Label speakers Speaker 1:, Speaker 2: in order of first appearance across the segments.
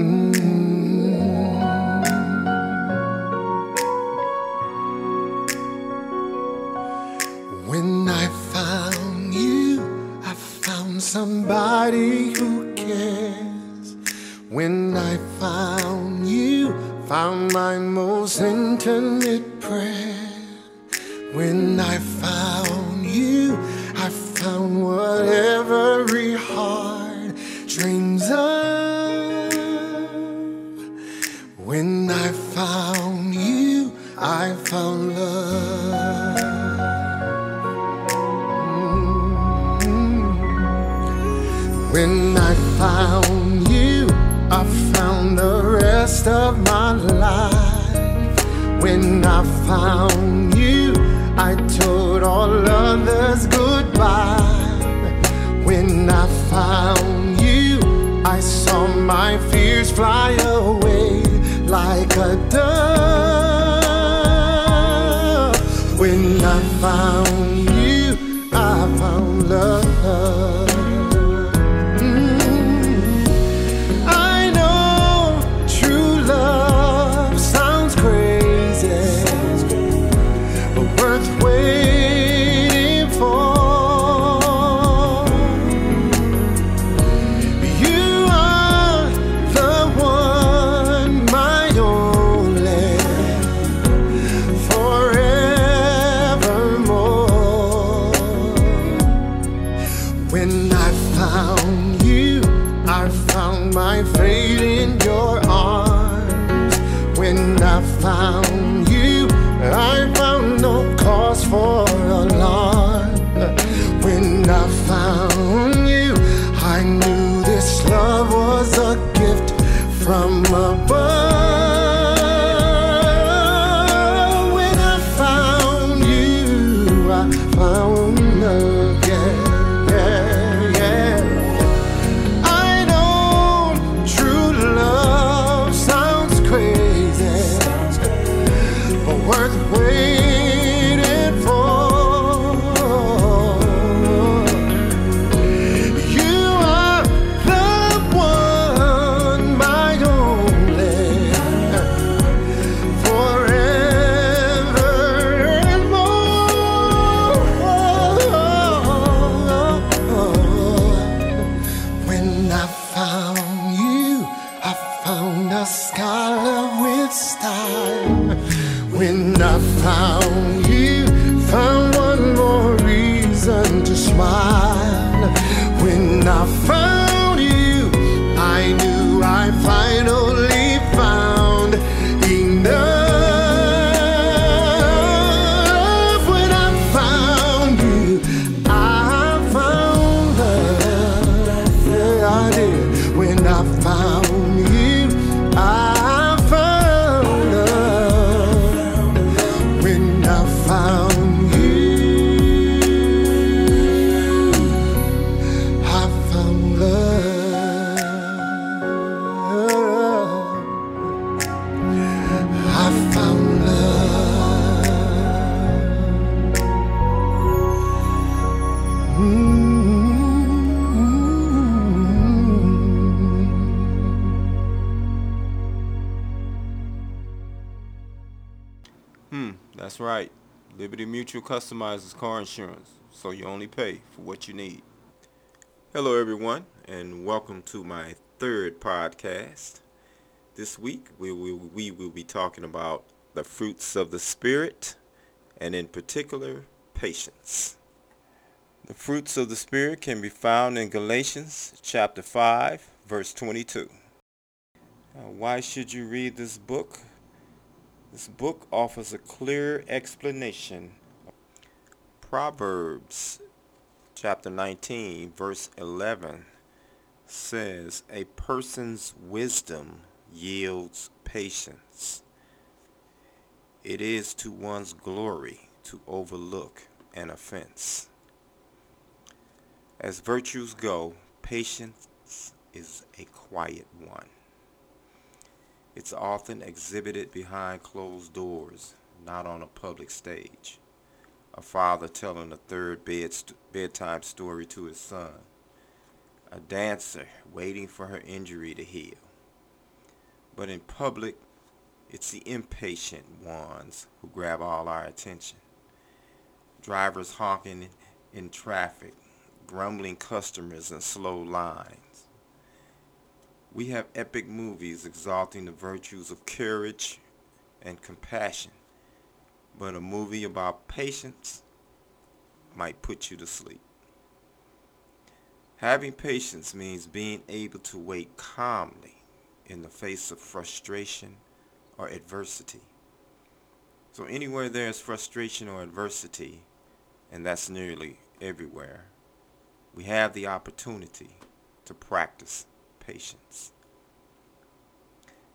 Speaker 1: Mm. When I found you, I found somebody who cares. When I found you, found my most intimate prayer. When I rest of my life. When I found you, I told all others goodbye. When I found you, I saw my fears fly away like a dove. When I found
Speaker 2: that's right. Liberty Mutual customizes car insurance, so you only pay for what you need. Hello, everyone, and welcome to my third podcast. This week, we will, we will be talking about the fruits of the Spirit, and in particular, patience. The fruits of the Spirit can be found in Galatians chapter 5, verse 22. Now, why should you read this book? This book offers a clear explanation. Proverbs chapter 19, verse 11 says, A person's wisdom yields patience. It is to one's glory to overlook an offense. As virtues go, patience is a quiet one. It's often exhibited behind closed doors, not on a public stage. A father telling a third bed st- bedtime story to his son. A dancer waiting for her injury to heal. But in public, it's the impatient ones who grab all our attention. Drivers honking in traffic, grumbling customers in slow lines. We have epic movies exalting the virtues of courage and compassion, but a movie about patience might put you to sleep. Having patience means being able to wait calmly in the face of frustration or adversity. So anywhere there's frustration or adversity, and that's nearly everywhere, we have the opportunity to practice patience.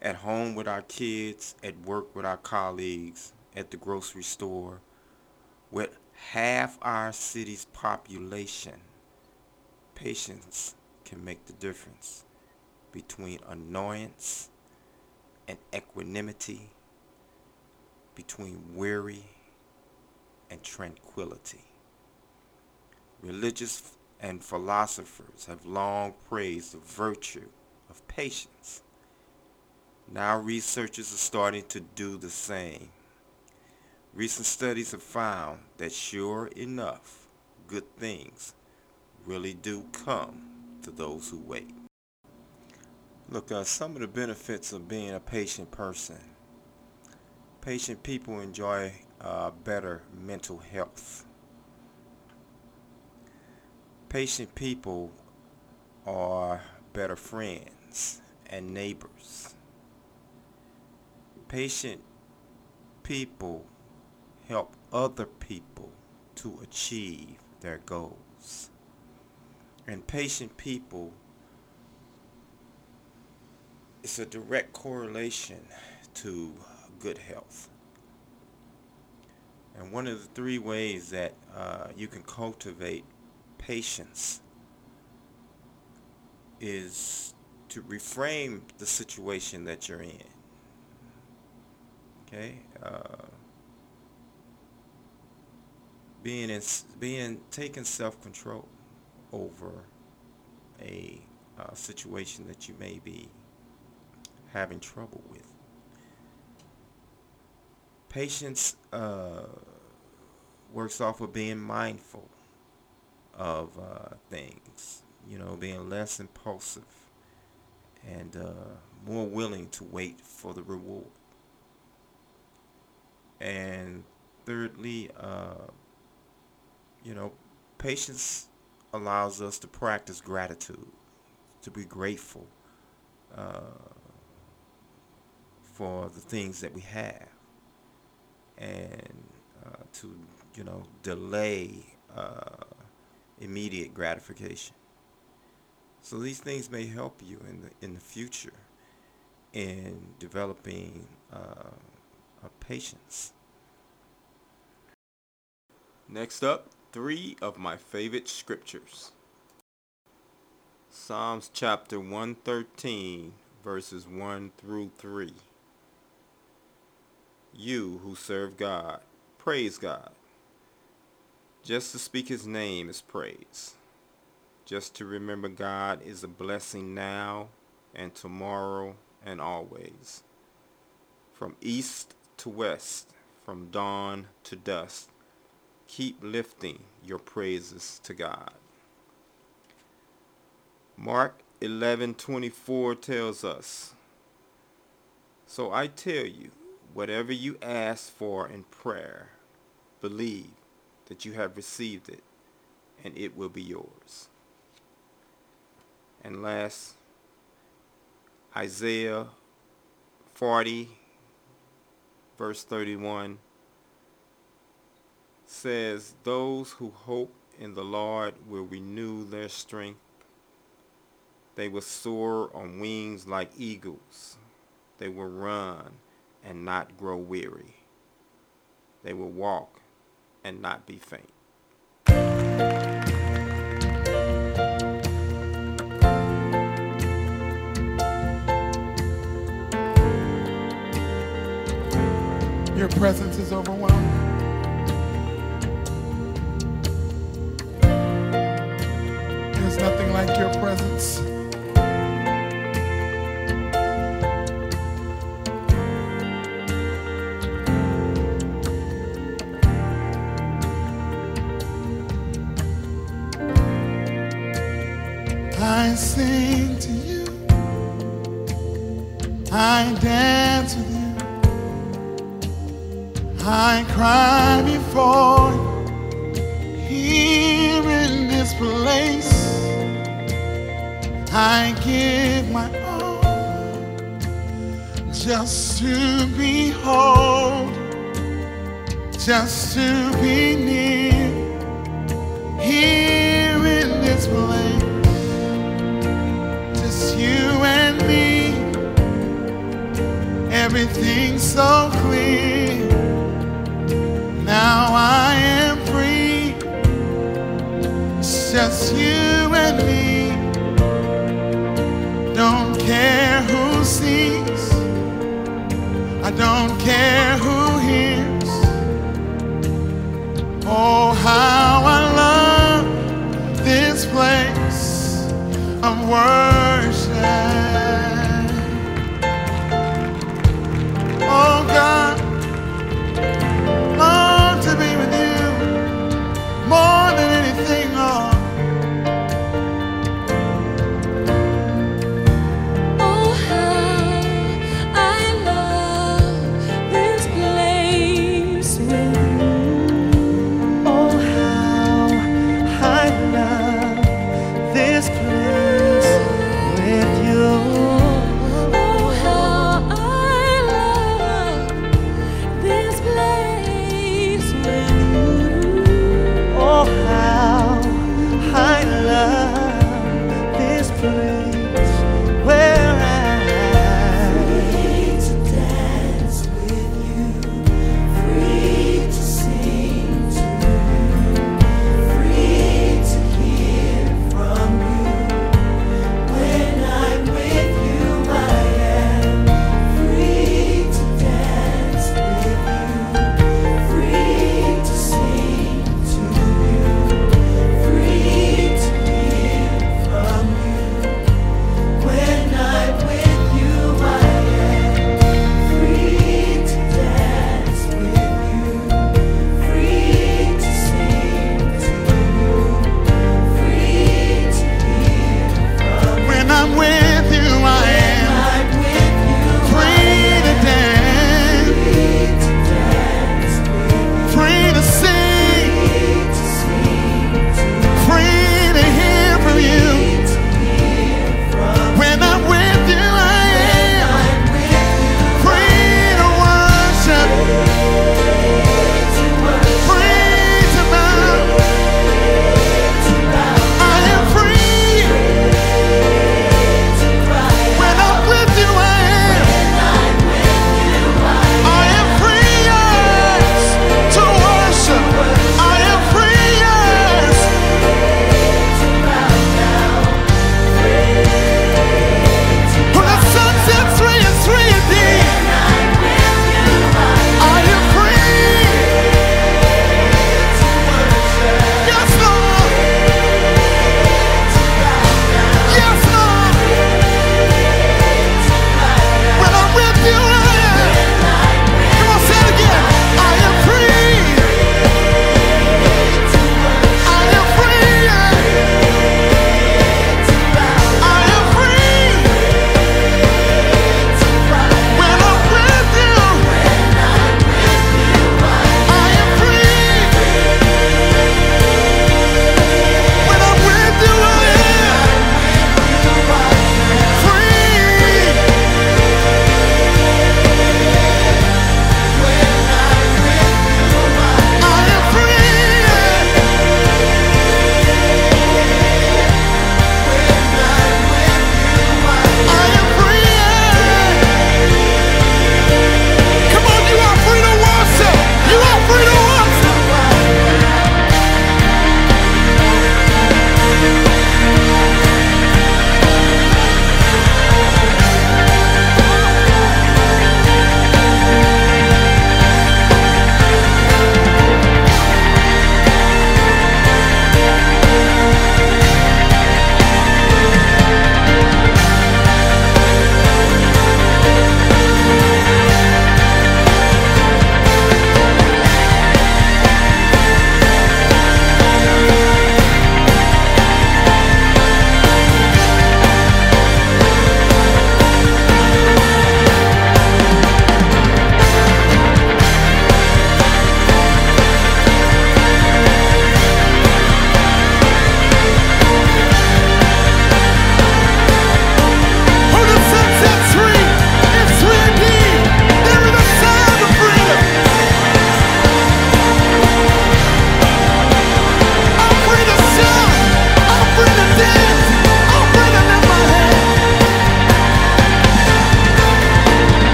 Speaker 2: At home with our kids, at work with our colleagues, at the grocery store, with half our city's population, patience can make the difference between annoyance and equanimity, between weary and tranquility. Religious and philosophers have long praised the virtue of patience. Now researchers are starting to do the same. Recent studies have found that sure enough, good things really do come to those who wait. Look, uh, some of the benefits of being a patient person. Patient people enjoy uh, better mental health. Patient people are better friends and neighbors. Patient people help other people to achieve their goals. And patient people, it's a direct correlation to good health. And one of the three ways that uh, you can cultivate patience is to reframe the situation that you're in. Okay? Uh, being in, being taking self-control over a uh, situation that you may be having trouble with. Patience uh, works off of being mindful of uh, things, you know, being less impulsive and uh, more willing to wait for the reward. And thirdly, uh, you know, patience allows us to practice gratitude, to be grateful uh, for the things that we have, and uh, to, you know, delay uh, immediate gratification. So these things may help you in the in the future in developing uh, patience. Next up, three of my favorite scriptures. Psalms chapter 113, verses 1 through 3. You who serve God, praise God. Just to speak his name is praise. Just to remember God is a blessing now and tomorrow and always. From east to west, from dawn to dusk, keep lifting your praises to God. Mark 11:24 tells us, So I tell you, whatever you ask for in prayer, believe that you have received it, and it will be yours. And last, Isaiah 40, verse 31 says, Those who hope in the Lord will renew their strength. They will soar on wings like eagles. They will run and not grow weary. They will walk and not be faint.
Speaker 3: Your presence is overwhelming. There's nothing like your presence. You. Here in this place, I give my all just to behold, just to be near. Here in this place, just you and me. Everything's so clear. Just you and me. Don't care who sees. I don't care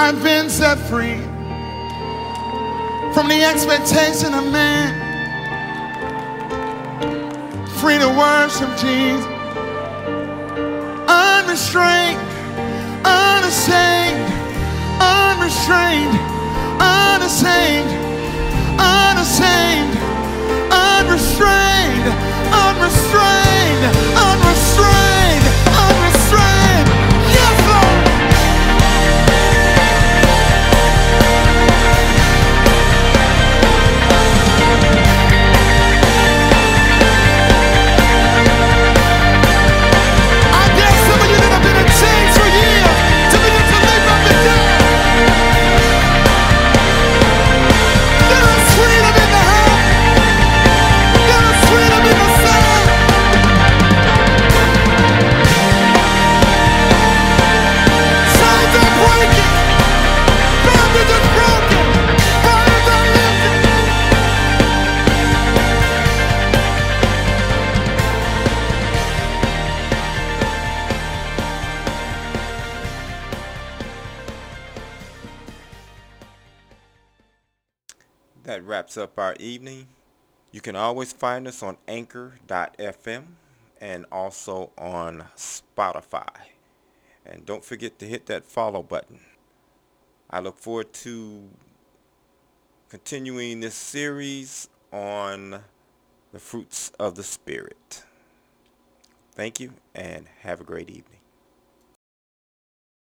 Speaker 3: I've been set free from the expectation of man. Free to worship Jesus. Unrestrained, unashamed, unrestrained, unashamed, unashamed, unrestrained, unrestrained, unrestrained,
Speaker 2: That wraps up our evening. You can always find us on anchor.fm and also on Spotify. And don't forget to hit that follow button. I look forward to continuing this series on the fruits of the Spirit. Thank you and have a great evening.